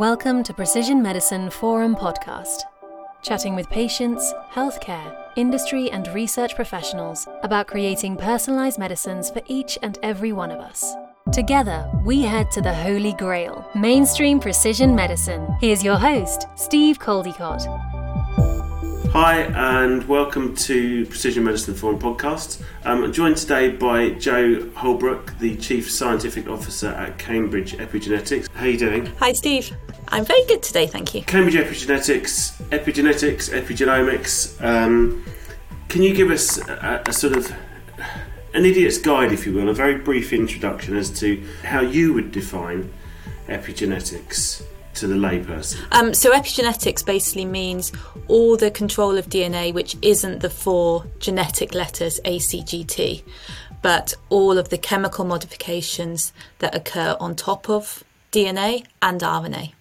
Welcome to Precision Medicine Forum podcast, chatting with patients, healthcare, industry, and research professionals about creating personalized medicines for each and every one of us. Together, we head to the Holy Grail, mainstream precision medicine. Here's your host, Steve Coldicott. Hi, and welcome to Precision Medicine Forum podcast. Um, I'm joined today by Jo Holbrook, the Chief Scientific Officer at Cambridge Epigenetix. How are you doing? Hi, Steve. I'm very good today, thank you. Cambridge Epigenetix, epigenetics, epigenomics. Um, can you give us a, a sort of an idiot's guide, if you will, a very brief introduction as to how you would define epigenetics to the layperson? Um, so, epigenetics basically means all the control of DNA, which isn't the four genetic letters ACGT, but all of the chemical modifications that occur on top of DNA and RNA.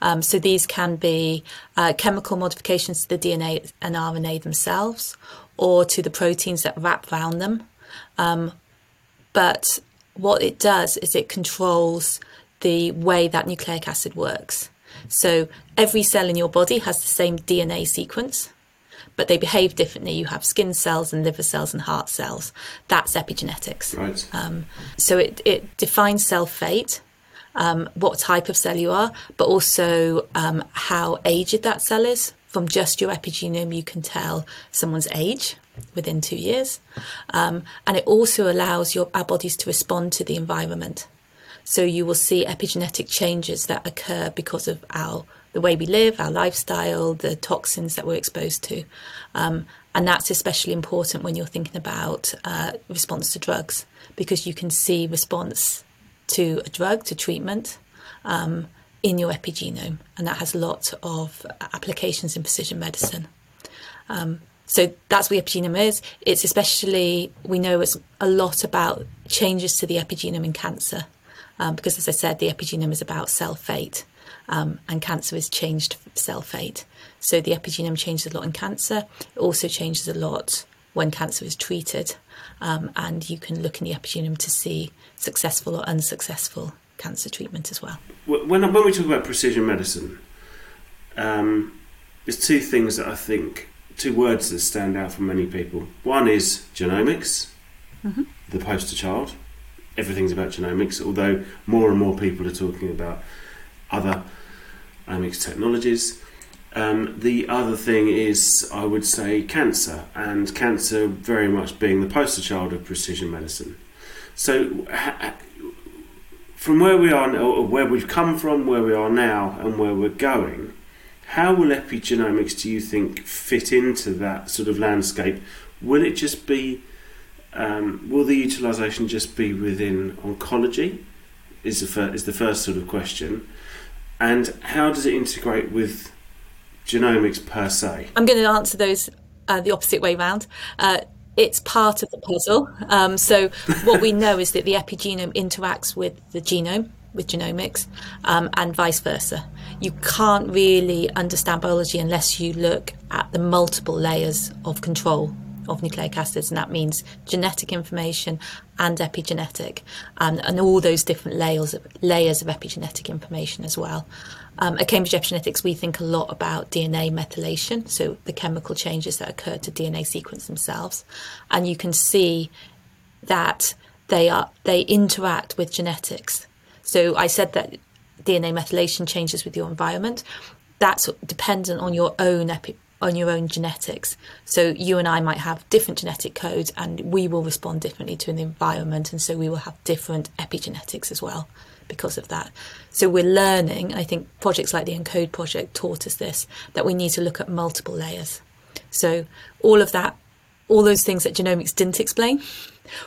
Um, so these can be uh, chemical modifications to the DNA and RNA themselves, or to the proteins that wrap around them. Um, but what it does is it controls the way that nucleic acid works. So every cell in your body has the same DNA sequence, but they behave differently. You have skin cells and liver cells and heart cells. That's epigenetics. Right. Um, so it, it defines cell fate, um, what type of cell you are, but also um, how aged that cell is. From just your epigenome, you can tell someone's age within two years. Um, and it also allows your, our bodies to respond to the environment. So you will see epigenetic changes that occur because of our the way we live, our lifestyle, the toxins that we're exposed to. Um, and that's especially important when you're thinking about uh, response to drugs, because you can see response to a drug, to treatment, um, in your epigenome. And that has a lot of applications in precision medicine. Um, so that's what the epigenome is. It's especially, we know it's a lot about changes to the epigenome in cancer. Um, because, as I said, the epigenome is about cell fate, um, and cancer is changed cell fate. So the epigenome changes a lot in cancer. It also changes a lot when cancer is treated, um, and you can look in the epigenome to see successful or unsuccessful cancer treatment as well. When, when we talk about precision medicine, um, there's two things that I think, two words that stand out for many people. One is genomics, mm-hmm. the poster child. Everything's about genomics, although more and more people are talking about other omics technologies. Um, the other thing is, I would say, cancer, and cancer very much being the poster child of precision medicine. So, from where we are, or where we've come from, where we are now, and where we're going, how will epigenomics, do you think, fit into that sort of landscape? Will it just be, um, will the utilisation just be within oncology? Is the, is the first sort of question. And how does it integrate with genomics per se? I'm going to answer those uh, the opposite way round. Uh, it's part of the puzzle. Um, so what we know is that the epigenome interacts with the genome, with genomics, um, and vice versa. You can't really understand biology unless you look at the multiple layers of control of nucleic acids, and that means genetic information and epigenetic, and, and all those different layers of, layers of epigenetic information as well. Um, at Cambridge Epigenetix, we think a lot about DNA methylation, so the chemical changes that occur to DNA sequence themselves, and you can see that they are they interact with genetics. So I said that DNA methylation changes with your environment. That's dependent on your own epi- on your own genetics. So you and I might have different genetic codes, and we will respond differently to an environment, and so we will have different epigenetics as well because of that. So we're learning, I think projects like the ENCODE project taught us this, that we need to look at multiple layers. So all of that, all those things that genomics didn't explain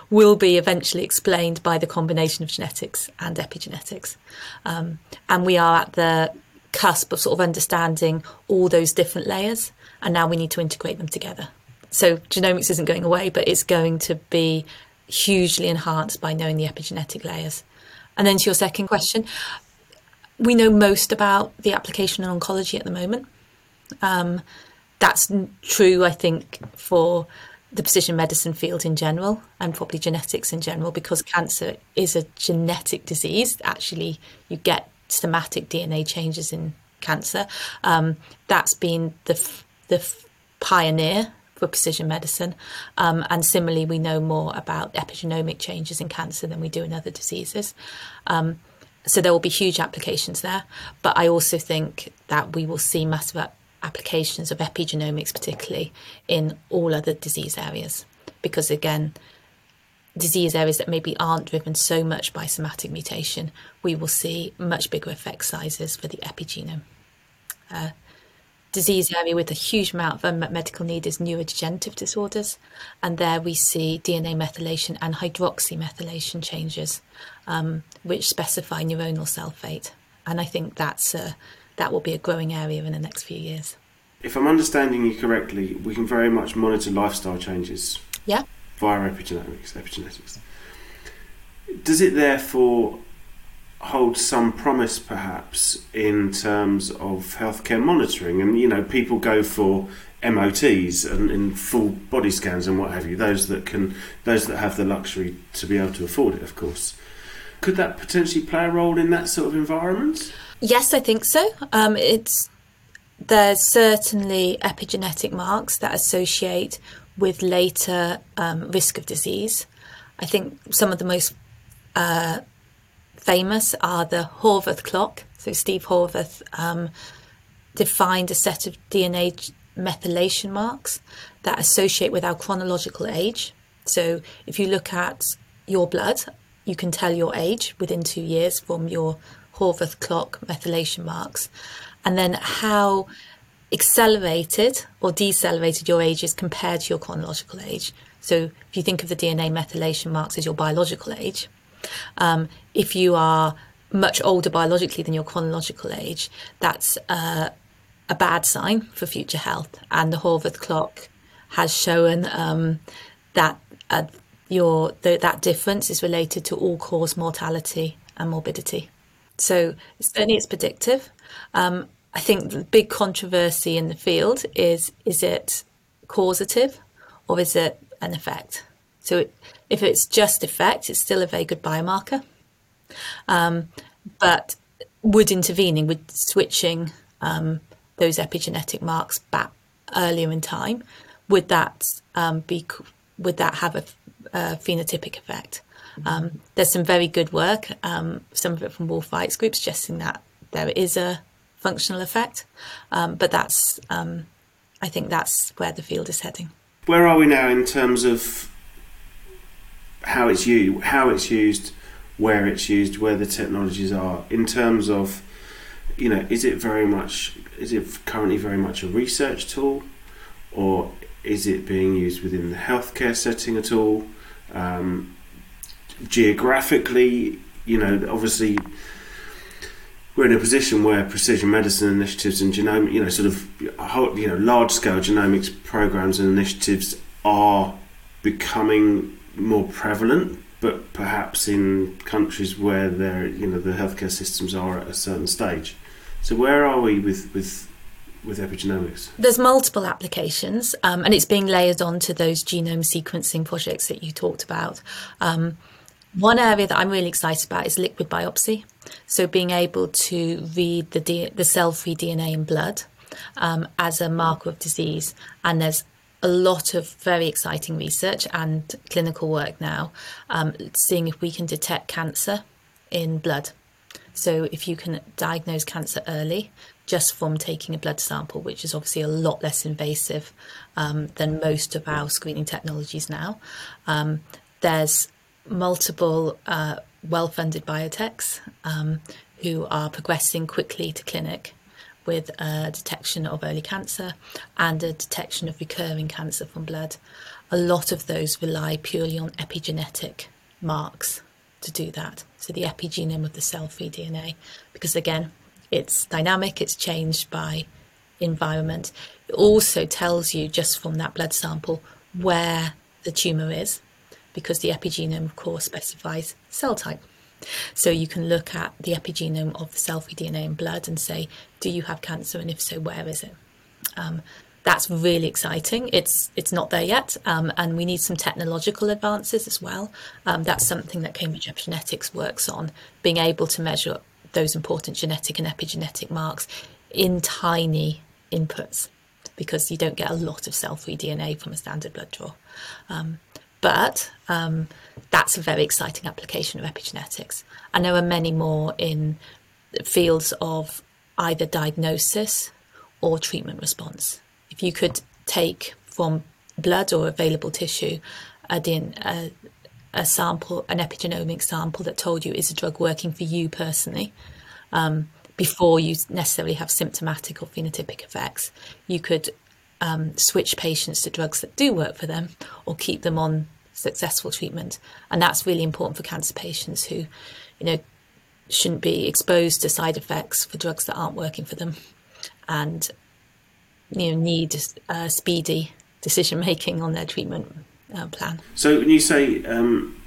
will be eventually explained by the combination of genetics and epigenetics. Um, and we are at the cusp of sort of understanding all those different layers, and now we need to integrate them together. So genomics isn't going away, but it's going to be hugely enhanced by knowing the epigenetic layers. And then to your second question, we know most about the application in oncology at the moment. Um, that's true, I think, for the precision medicine field in general and probably genetics in general because cancer is a genetic disease. Actually, you get somatic DNA changes in cancer. Um, that's been the the f- pioneer for precision medicine, um, and similarly, we know more about epigenomic changes in cancer than we do in other diseases. Um, so there will be huge applications there, but I also think that we will see massive applications of epigenomics, particularly in all other disease areas, because again, disease areas that maybe aren't driven so much by somatic mutation, we will see much bigger effect sizes for the epigenome. Uh, disease area with a huge amount of unmet medical need is neurodegenerative disorders, and there we see DNA methylation and hydroxymethylation changes, um, which specify neuronal cell fate. And I think that's a, that will be a growing area in the next few years. If I'm understanding you correctly, we can very much monitor lifestyle changes. Yeah. Via epigenetics. Epigenetics. Does it therefore hold some promise, perhaps, in terms of healthcare monitoring? And you know, people go for MOTs and full body scans and what have you. Those that can, those that have the luxury to be able to afford it, of course. Could that potentially play a role in that sort of environment? Yes, I think so. Um, it's there's certainly epigenetic marks that associate with later um, risk of disease. I think some of the most uh, famous are the Horvath clock. So Steve Horvath um, defined a set of DNA methylation marks that associate with our chronological age. So if you look at your blood, you can tell your age within two years from your Horvath clock methylation marks, and then how accelerated or decelerated your age is compared to your chronological age. So if you think of the DNA methylation marks as your biological age, um, if you are much older biologically than your chronological age, that's uh, a bad sign for future health. And the Horvath clock has shown um, that uh, your that difference is related to all cause mortality and morbidity. So certainly it's predictive. Um, I think the big controversy in the field is is it causative or is it an effect? So it, if it's just effect, it's still a very good biomarker. Um, but would intervening, would switching um, those epigenetic marks back earlier in time, would that um, be would that have a, a phenotypic effect? Um, there's some very good work, um, some of it from Wolf Reik's group, suggesting that there is a functional effect. Um, but that's, um, I think that's where the field is heading. Where are we now in terms of how it's used, how it's used, where it's used, where the technologies are, in terms of, you know, is it very much, is it currently very much a research tool, or is it being used within the healthcare setting at all? Um, geographically, you know, obviously we're in a position where precision medicine initiatives and genome, you know, sort of, you know, large scale genomics programs and initiatives are becoming more prevalent, but perhaps in countries where there, you know, the healthcare systems are at a certain stage. So where are we with with with epigenomics? There's multiple applications, um, and it's being layered onto those genome sequencing projects that you talked about. Um, one area that I'm really excited about is liquid biopsy. So being able to read the D- the cell-free DNA in blood um, as a marker of disease, and there's a lot of very exciting research and clinical work now, um, seeing if we can detect cancer in blood. So if you can diagnose cancer early, just from taking a blood sample, which is obviously a lot less invasive um, than most of our screening technologies now. Um, there's multiple uh, well funded biotechs um, who are progressing quickly to clinic with a detection of early cancer and a detection of recurring cancer from blood. A lot of those rely purely on epigenetic marks to do that. So the epigenome of the cell free DNA, because again, it's dynamic, it's changed by environment. It also tells you just from that blood sample where the tumour is because the epigenome, of course, specifies cell type. So you can look at the epigenome of the cell-free DNA in blood and say, do you have cancer, and if so, where is it? Um, that's really exciting. It's it's not there yet, um, and we need some technological advances as well. Um, that's something that Cambridge Epigenetix works on, being able to measure those important genetic and epigenetic marks in tiny inputs because you don't get a lot of cell-free DNA from a standard blood draw. Um, but um, that's a very exciting application of epigenetics. And there are many more in fields of either diagnosis or treatment response. If you could take from blood or available tissue a, a, a sample, an epigenomic sample that told you is a drug working for you personally, um, before you necessarily have symptomatic or phenotypic effects, you could um, switch patients to drugs that do work for them or keep them on successful treatment. And that's really important for cancer patients who, you know, shouldn't be exposed to side effects for drugs that aren't working for them and, you know, need uh, speedy decision making on their treatment uh, plan. So when you say, um,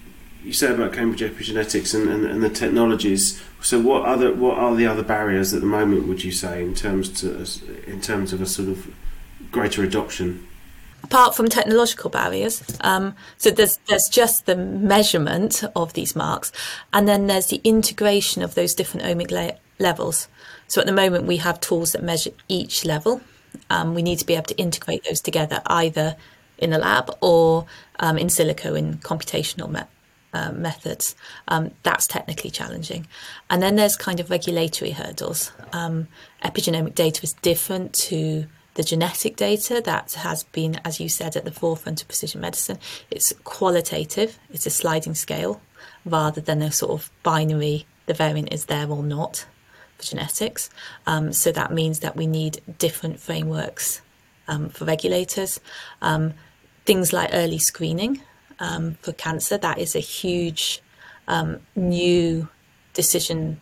you say about Cambridge Epigenetix and, and, and, the technologies. So, what other what are the other barriers at the moment? Would you say in terms to in terms of a sort of greater adoption? Apart from technological barriers, um, so there's there's just the measurement of these marks, and then there's the integration of those different omic le- levels. So at the moment we have tools that measure each level. Um, we need to be able to integrate those together either in the lab or um, in silico in computational me- uh, methods. Um, that's technically challenging. And then there's kind of regulatory hurdles. Um, epigenomic data is different to the genetic data that has been, as you said, at the forefront of precision medicine. It's qualitative, it's a sliding scale rather than a sort of binary, the variant is there or not for genetics. Um, so that means that we need different frameworks um, for regulators. Um, things like early screening um, for cancer, that is a huge um, new decision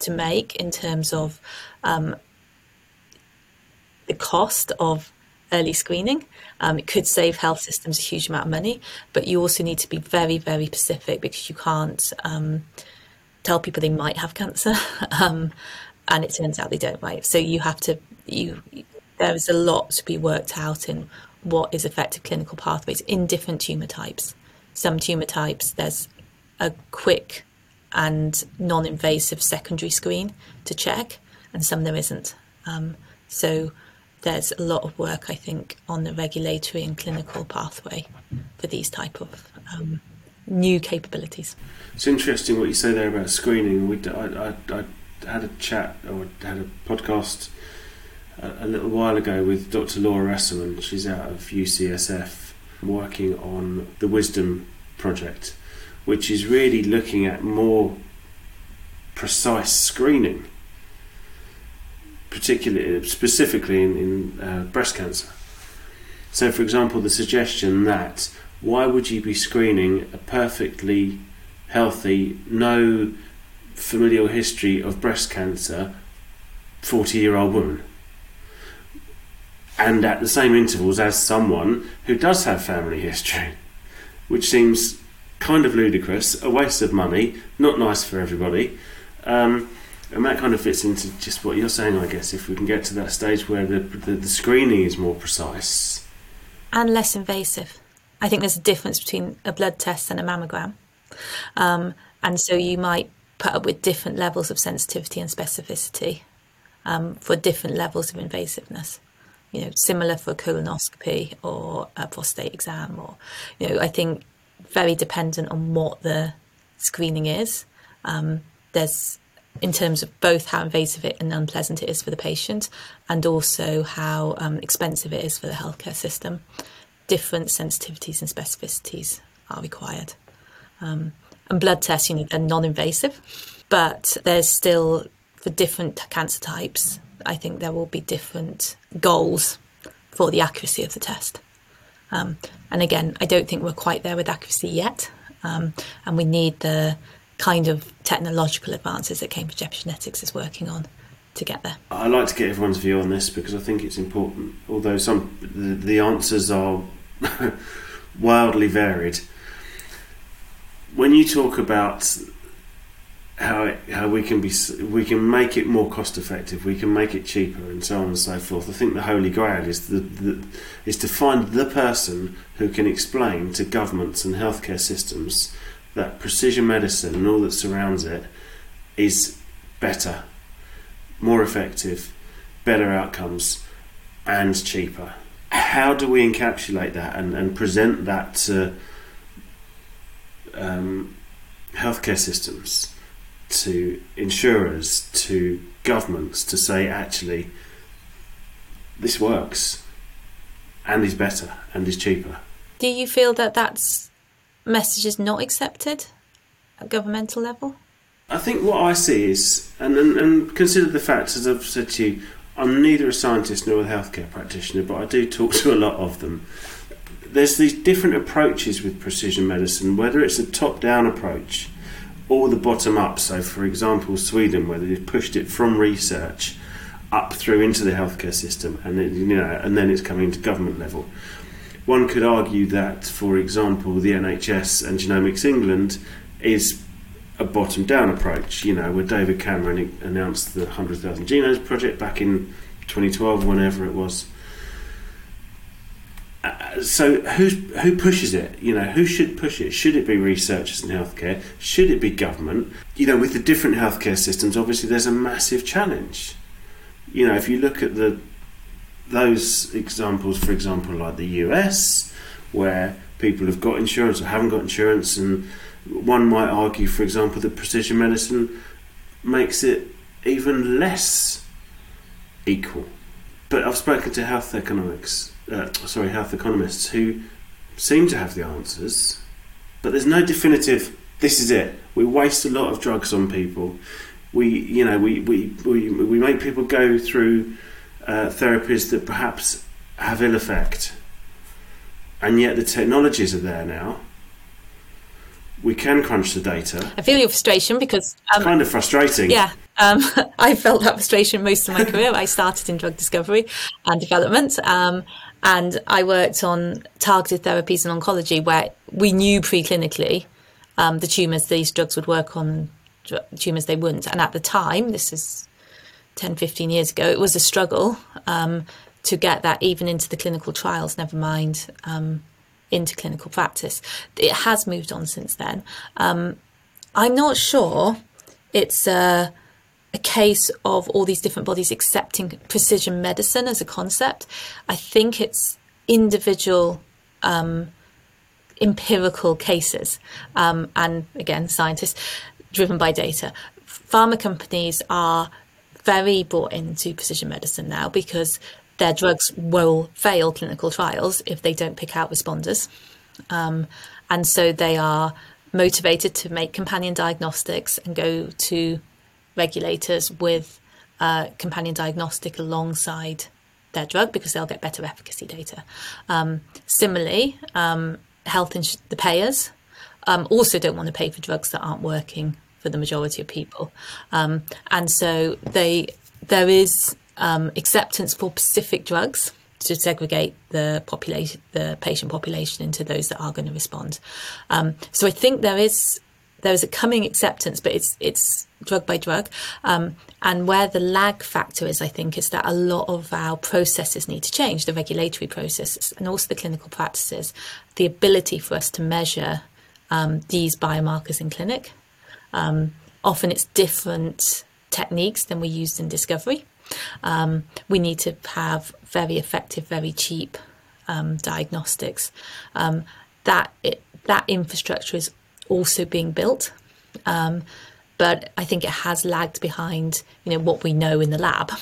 to make in terms of um, the cost of early screening. Um, it could save health systems a huge amount of money, but you also need to be very, very specific because you can't um, tell people they might have cancer, um, and it turns out they don't. Right, so you have to you. There is a lot to be worked out in what is effective clinical pathways in different tumor types. Some tumor types, there's a quick and non-invasive secondary screen to check, and some there isn't. Um, so there's a lot of work, I think, on the regulatory and clinical pathway for these type of um, new capabilities. It's interesting what you say there about screening. We, I, I, I had a chat or had a podcast a, a, little while ago with Dr. Laura Esserman. She's out of UCSF working on the Wisdom Project, which is really looking at more precise screening particularly specifically in, in uh, breast cancer. So, for example, the suggestion that why would you be screening a perfectly healthy, no familial history of breast cancer 40 year old woman? And at the same intervals as someone who does have family history, which seems kind of ludicrous, a waste of money, not nice for everybody. Um, and that kind of fits into just what you're saying, I guess. If we can get to that stage where the, the, the screening is more precise and less invasive, I think there's a difference between a blood test and a mammogram, um, and so you might put up with different levels of sensitivity and specificity um, for different levels of invasiveness. You know, similar for colonoscopy or a prostate exam, or you know, I think very dependent on what the screening is. Um, there's in terms of both how invasive it and unpleasant it is for the patient, and also how um, expensive it is for the healthcare system. Different sensitivities and specificities are required. Um, and blood tests, you know, they're non-invasive, but there's still for different cancer types. I think there will be different goals for the accuracy of the test. Um, and again, I don't think we're quite there with accuracy yet, um, and we need the kind of technological advances that Cambridge Epigenetix is working on to get there. I like to get everyone's view on this because I think it's important. Although some the, the answers are wildly varied. When you talk about how it, how we can be we can make it more cost effective, we can make it cheaper, and so on and so forth. I think the holy grail is the, the is to find the person who can explain to governments and healthcare systems that precision medicine and all that surrounds it is better, more effective, better outcomes, and cheaper. How do we encapsulate that and, and present that to um, healthcare systems, to insurers, to governments to say, actually, this works and is better and is cheaper? Do you feel that that's message is not accepted at governmental level? I think what I see is, and, and, and consider the fact, as I've said to you, I'm neither a scientist nor a healthcare practitioner, but I do talk to a lot of them. There's these different approaches with precision medicine, whether it's a top down approach or the bottom up. So, for example, Sweden, where they've pushed it from research up through into the healthcare system, and it, you know, and then it's coming to government level. One could argue that, for example, the NHS and Genomics England is a bottom down approach, you know, where David Cameron announced the 100,000 Genomes Project back in 2012, whenever it was. Uh, so who's who pushes it? You know, who should push it? Should it be researchers in healthcare? Should it be government? You know, with the different healthcare systems, obviously there's a massive challenge. You know, if you look at the those examples, for example, like the US, where people have got insurance or haven't got insurance, and one might argue, for example, that precision medicine makes it even less equal. But I've spoken to health economics, uh, sorry, health economists who seem to have the answers, but there's no definitive. This is it. We waste a lot of drugs on people. We, you know, we we, we, we make people go through uh, therapies that perhaps have ill effect, and yet the technologies are there now we can crunch the data. I feel your frustration because um, it's kind of frustrating. Yeah, um, I felt that frustration most of my career. I started in drug discovery and development, um, and I worked on targeted therapies in oncology, where we knew preclinically um, the tumours these drugs would work on, tumours they wouldn't. And at the time, this is 10, 15 years ago, it was a struggle um, to get that even into the clinical trials. Never mind um, into clinical practice. It has moved on since then. Um, I'm not sure it's a, a, case of all these different bodies accepting precision medicine as a concept. I think it's individual. Um, empirical cases, um, and again, scientists driven by data. Pharma companies are very bought into precision medicine now because their drugs will fail clinical trials if they don't pick out responders. Um, and so they are motivated to make companion diagnostics and go to regulators with uh, companion diagnostic alongside their drug because they'll get better efficacy data. Um, similarly, um, health ins- the payers um, also don't want to pay for drugs that aren't working for the majority of people, um, and so they there is um, acceptance for specific drugs to segregate the population, the patient population into those that are going to respond. Um, so I think there is there is a coming acceptance, but it's it's drug by drug. Um, and where the lag factor is, I think, is that a lot of our processes need to change, the regulatory processes and also the clinical practices, the ability for us to measure um, these biomarkers in clinic. Um, often it's different techniques than we used in discovery. Um, we need to have very effective, very cheap um, diagnostics. Um, that it, that infrastructure is also being built, um, but I think it has lagged behind. You know what we know in the lab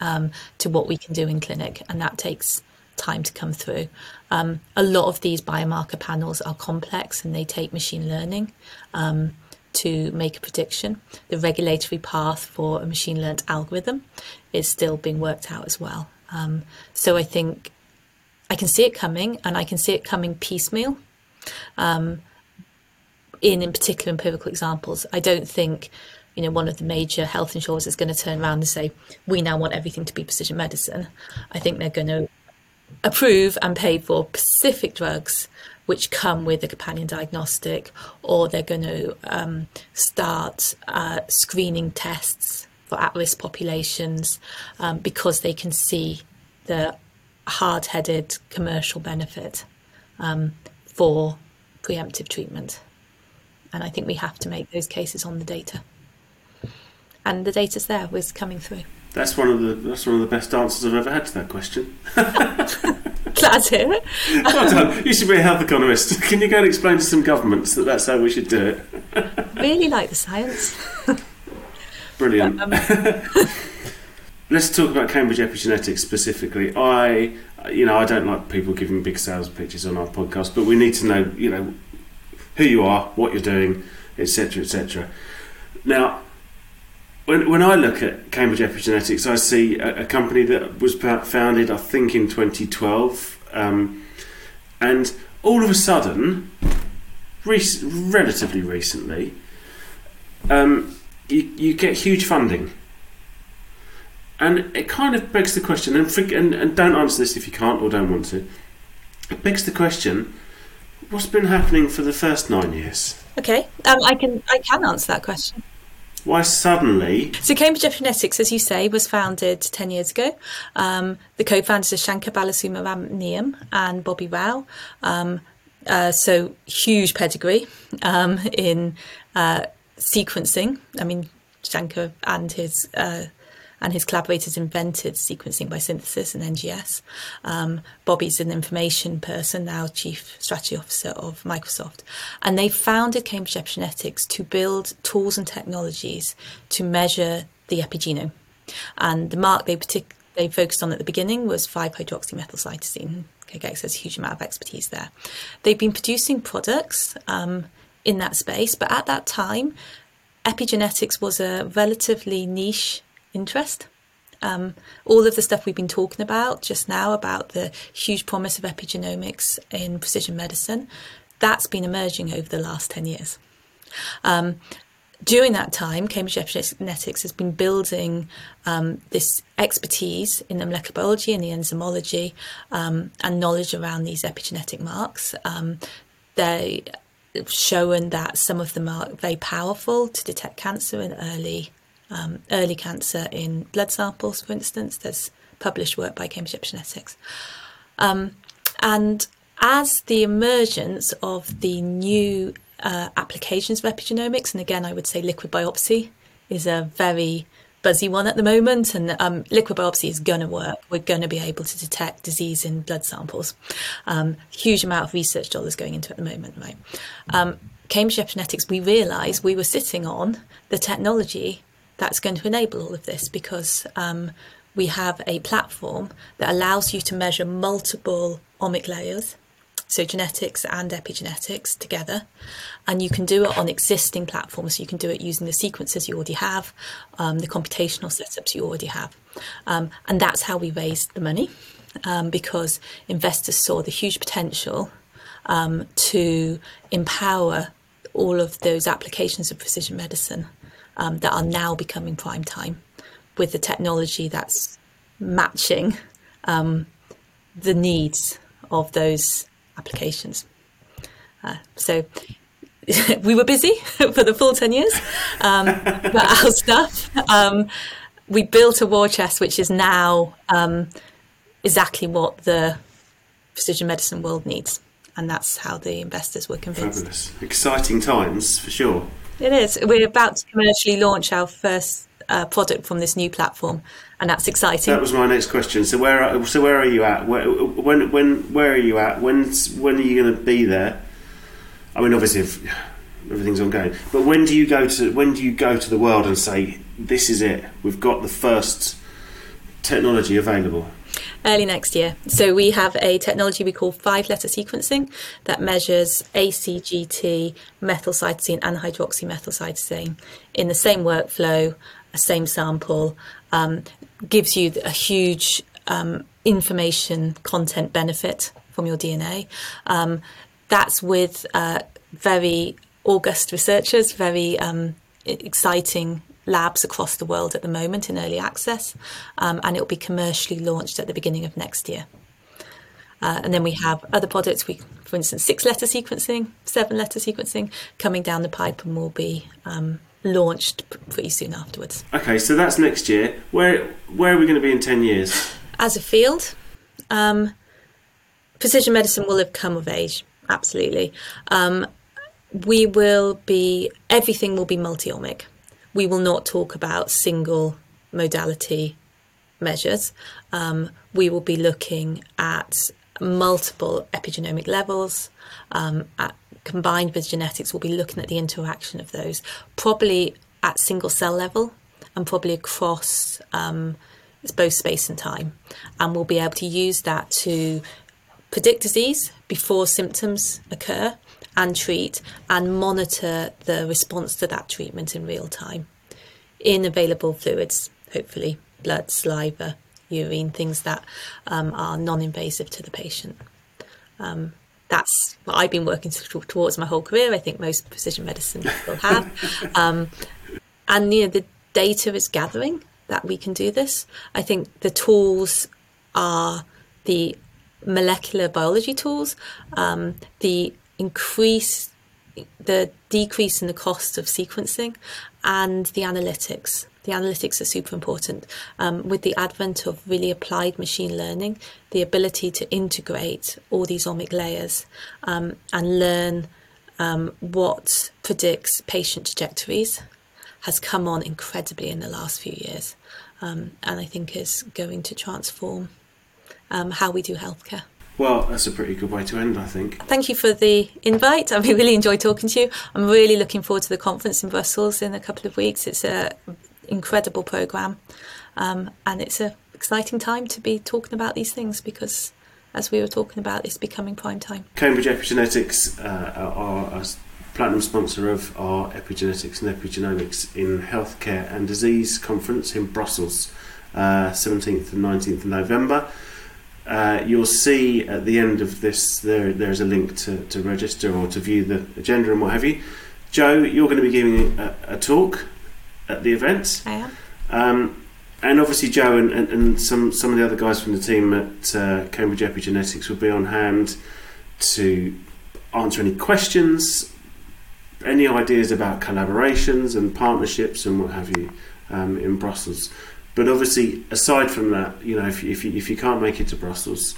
um, to what we can do in clinic, and that takes time to come through. Um, a lot of these biomarker panels are complex and they take machine learning. Um, to make a prediction. The regulatory path for a machine learned algorithm is still being worked out as well. Um, so I think I can see it coming, and I can see it coming piecemeal. Um, in in particular empirical examples, I don't think you know one of the major health insurers is going to turn around and say we now want everything to be precision medicine. I think they're going to approve and pay for specific drugs which come with a companion diagnostic, or they're going to um, start uh, screening tests for at risk populations um, because they can see the hard headed commercial benefit um, for preemptive treatment. And I think we have to make those cases on the data. and the data's there was coming through. That's one of the that's one of the best answers I've ever had to that question. Glad to hear it. well done. You should be a health economist. Can you go and explain to some governments that that's how we should do it? really like the science. Brilliant. Um, Let's talk about Cambridge Epigenetix specifically. I, you know, I don't like people giving big sales pitches on our podcast, but we need to know, you know, who you are, what you're doing, etc., etc. Now, when, when I look at Cambridge Epigenetix, I see a, a company that was founded, I think, in 2012, um, and all of a sudden, rec- relatively recently, um, you, you get huge funding. And it kind of begs the question, and, and, and don't answer this if you can't or don't want to. It begs the question: What's been happening for the first nine years? Okay, um, I can I can answer that question. Why suddenly? So Cambridge Epigenetix, as you say, was founded 10 years ago. Um, the co-founders are Shankar Balasubramanian and Bobby Rao. Um, uh, so huge pedigree um, in uh, sequencing. I mean, Shankar and his uh, and his collaborators invented sequencing by synthesis and NGS. Um, Bobby's an information person, now Chief Strategy Officer of Microsoft. And they founded Cambridge Epigenetix to build tools and technologies to measure the epigenome. And the mark they partic- they focused on at the beginning was 5-hydroxymethylcytosine. CEGX has a huge amount of expertise there. They've been producing products um, in that space, but at that time, epigenetics was a relatively niche interest. Um, all of the stuff we've been talking about just now about the huge promise of epigenomics in precision medicine, that's been emerging over the last 10 years. Um, during that time, Cambridge Epigenetix has been building um, this expertise in the molecular biology and the enzymology um, and knowledge around these epigenetic marks. Um, they shown that some of them are very powerful to detect cancer in early um, early cancer in blood samples, for instance. There's published work by Cambridge Epigenetix. Um, and as the emergence of the new uh, applications of epigenomics, and again, I would say liquid biopsy is a very buzzy one at the moment, and um, liquid biopsy is going to work. We're going to be able to detect disease in blood samples. Um, huge amount of research dollars going into it at the moment, right? Um, Cambridge Epigenetix, we realised we were sitting on the technology that's going to enable all of this because um, we have a platform that allows you to measure multiple omic layers, so genetics and epigenetics together, and you can do it on existing platforms. So you can do it using the sequences you already have, um, the computational setups you already have, um, and that's how we raised the money um, because investors saw the huge potential um, to empower all of those applications of precision medicine um, that are now becoming prime time with the technology that's matching um, the needs of those applications. Uh, so we were busy for the full 10 years, um, but our stuff, um, we built a war chest which is now um, exactly what the precision medicine world needs. And that's how the investors were convinced. Fabulous. Exciting times for sure. It is. We're about to commercially launch our first uh, product from this new platform, and that's exciting. That was my next question. So where are, so where are you at? Where, when when where are you at? When when are you going to be there? I mean, obviously, if everything's ongoing, but when do you go to when do you go to the world and say this is it? We've got the first technology available early next year. So we have a technology we call five letter sequencing that measures ACGT, methylcytosine, and hydroxymethylcytosine in the same workflow, a same sample, um, gives you a huge um, information content benefit from your DNA. Um, that's with uh, very august researchers, very um, exciting labs across the world at the moment in early access, um, and it will be commercially launched at the beginning of next year. Uh, and then we have other products, we, for instance, six letter sequencing, seven letter sequencing coming down the pipe and will be um, launched pretty soon afterwards. Okay, so that's next year. Where where are we going to be in ten years? As a field, um, precision medicine will have come of age. Absolutely, um, we will be. Everything will be multi-omic we will not talk about single modality measures. Um, we will be looking at multiple epigenomic levels. Um, at, combined with genetics, we'll be looking at the interaction of those, probably at single cell level and probably across um, both space and time. And we'll be able to use that to predict disease before symptoms occur and treat and monitor the response to that treatment in real time in available fluids, hopefully blood, saliva, urine, things that um, are non invasive to the patient. Um, that's what I've been working towards my whole career. I think most precision medicine will have. Um, and you know, the data is gathering that we can do this. I think the tools are the molecular biology tools, um, the increase, the decrease in the cost of sequencing, and the analytics. The analytics are super important. Um, with the advent of really applied machine learning, the ability to integrate all these omic layers um, and learn um, what predicts patient trajectories has come on incredibly in the last few years, um, and I think is going to transform um, how we do healthcare. Well, that's a pretty good way to end, I think. Thank you for the invite. I've really enjoyed talking to you. I'm really looking forward to the conference in Brussels in a couple of weeks. It's an incredible programme, um, and it's an exciting time to be talking about these things because, as we were talking about, it's becoming prime time. Cambridge Epigenetix uh, are a platinum sponsor of our Epigenetics and Epigenomics in Healthcare and Disease conference in Brussels, uh, 17th and 19th of November. Uh, you'll see at the end of this there there's a link to, to register or to view the agenda and what have you. Jo, you're going to be giving a, a talk at the event. I am. Um, and obviously, Jo and, and, and, some, some of the other guys from the team at uh, Cambridge Epigenetix will be on hand to answer any questions, any ideas about collaborations and partnerships and what have you um, in Brussels. But obviously, aside from that, you know, if, if, you, if you can't make it to Brussels,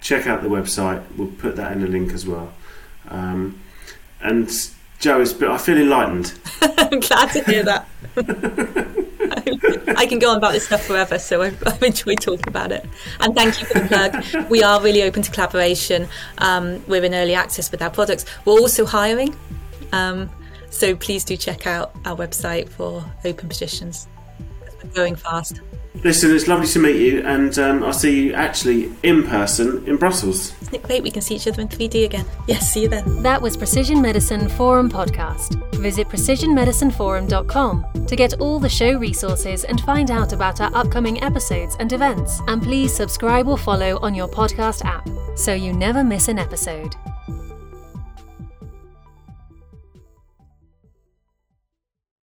check out the website. We'll put that in the link as well. Um, and Jo, is, I feel enlightened. I'm glad to hear that. I can go on about this stuff forever, so I've, I've, enjoyed talking about it. And thank you for the plug. We are really open to collaboration. Um, we're in early access with our products. We're also hiring, um, so please do check out our website for open positions going fast. Listen, it's lovely to meet you, and um, I'll see you actually in person in Brussels. Isn't it great we can see each other in 3D again? Yes, see you then. That was Precision Medicine Forum Podcast. Visit precisionmedicineforum.com to get all the show resources and find out about our upcoming episodes and events. And please subscribe or follow on your podcast app so you never miss an episode.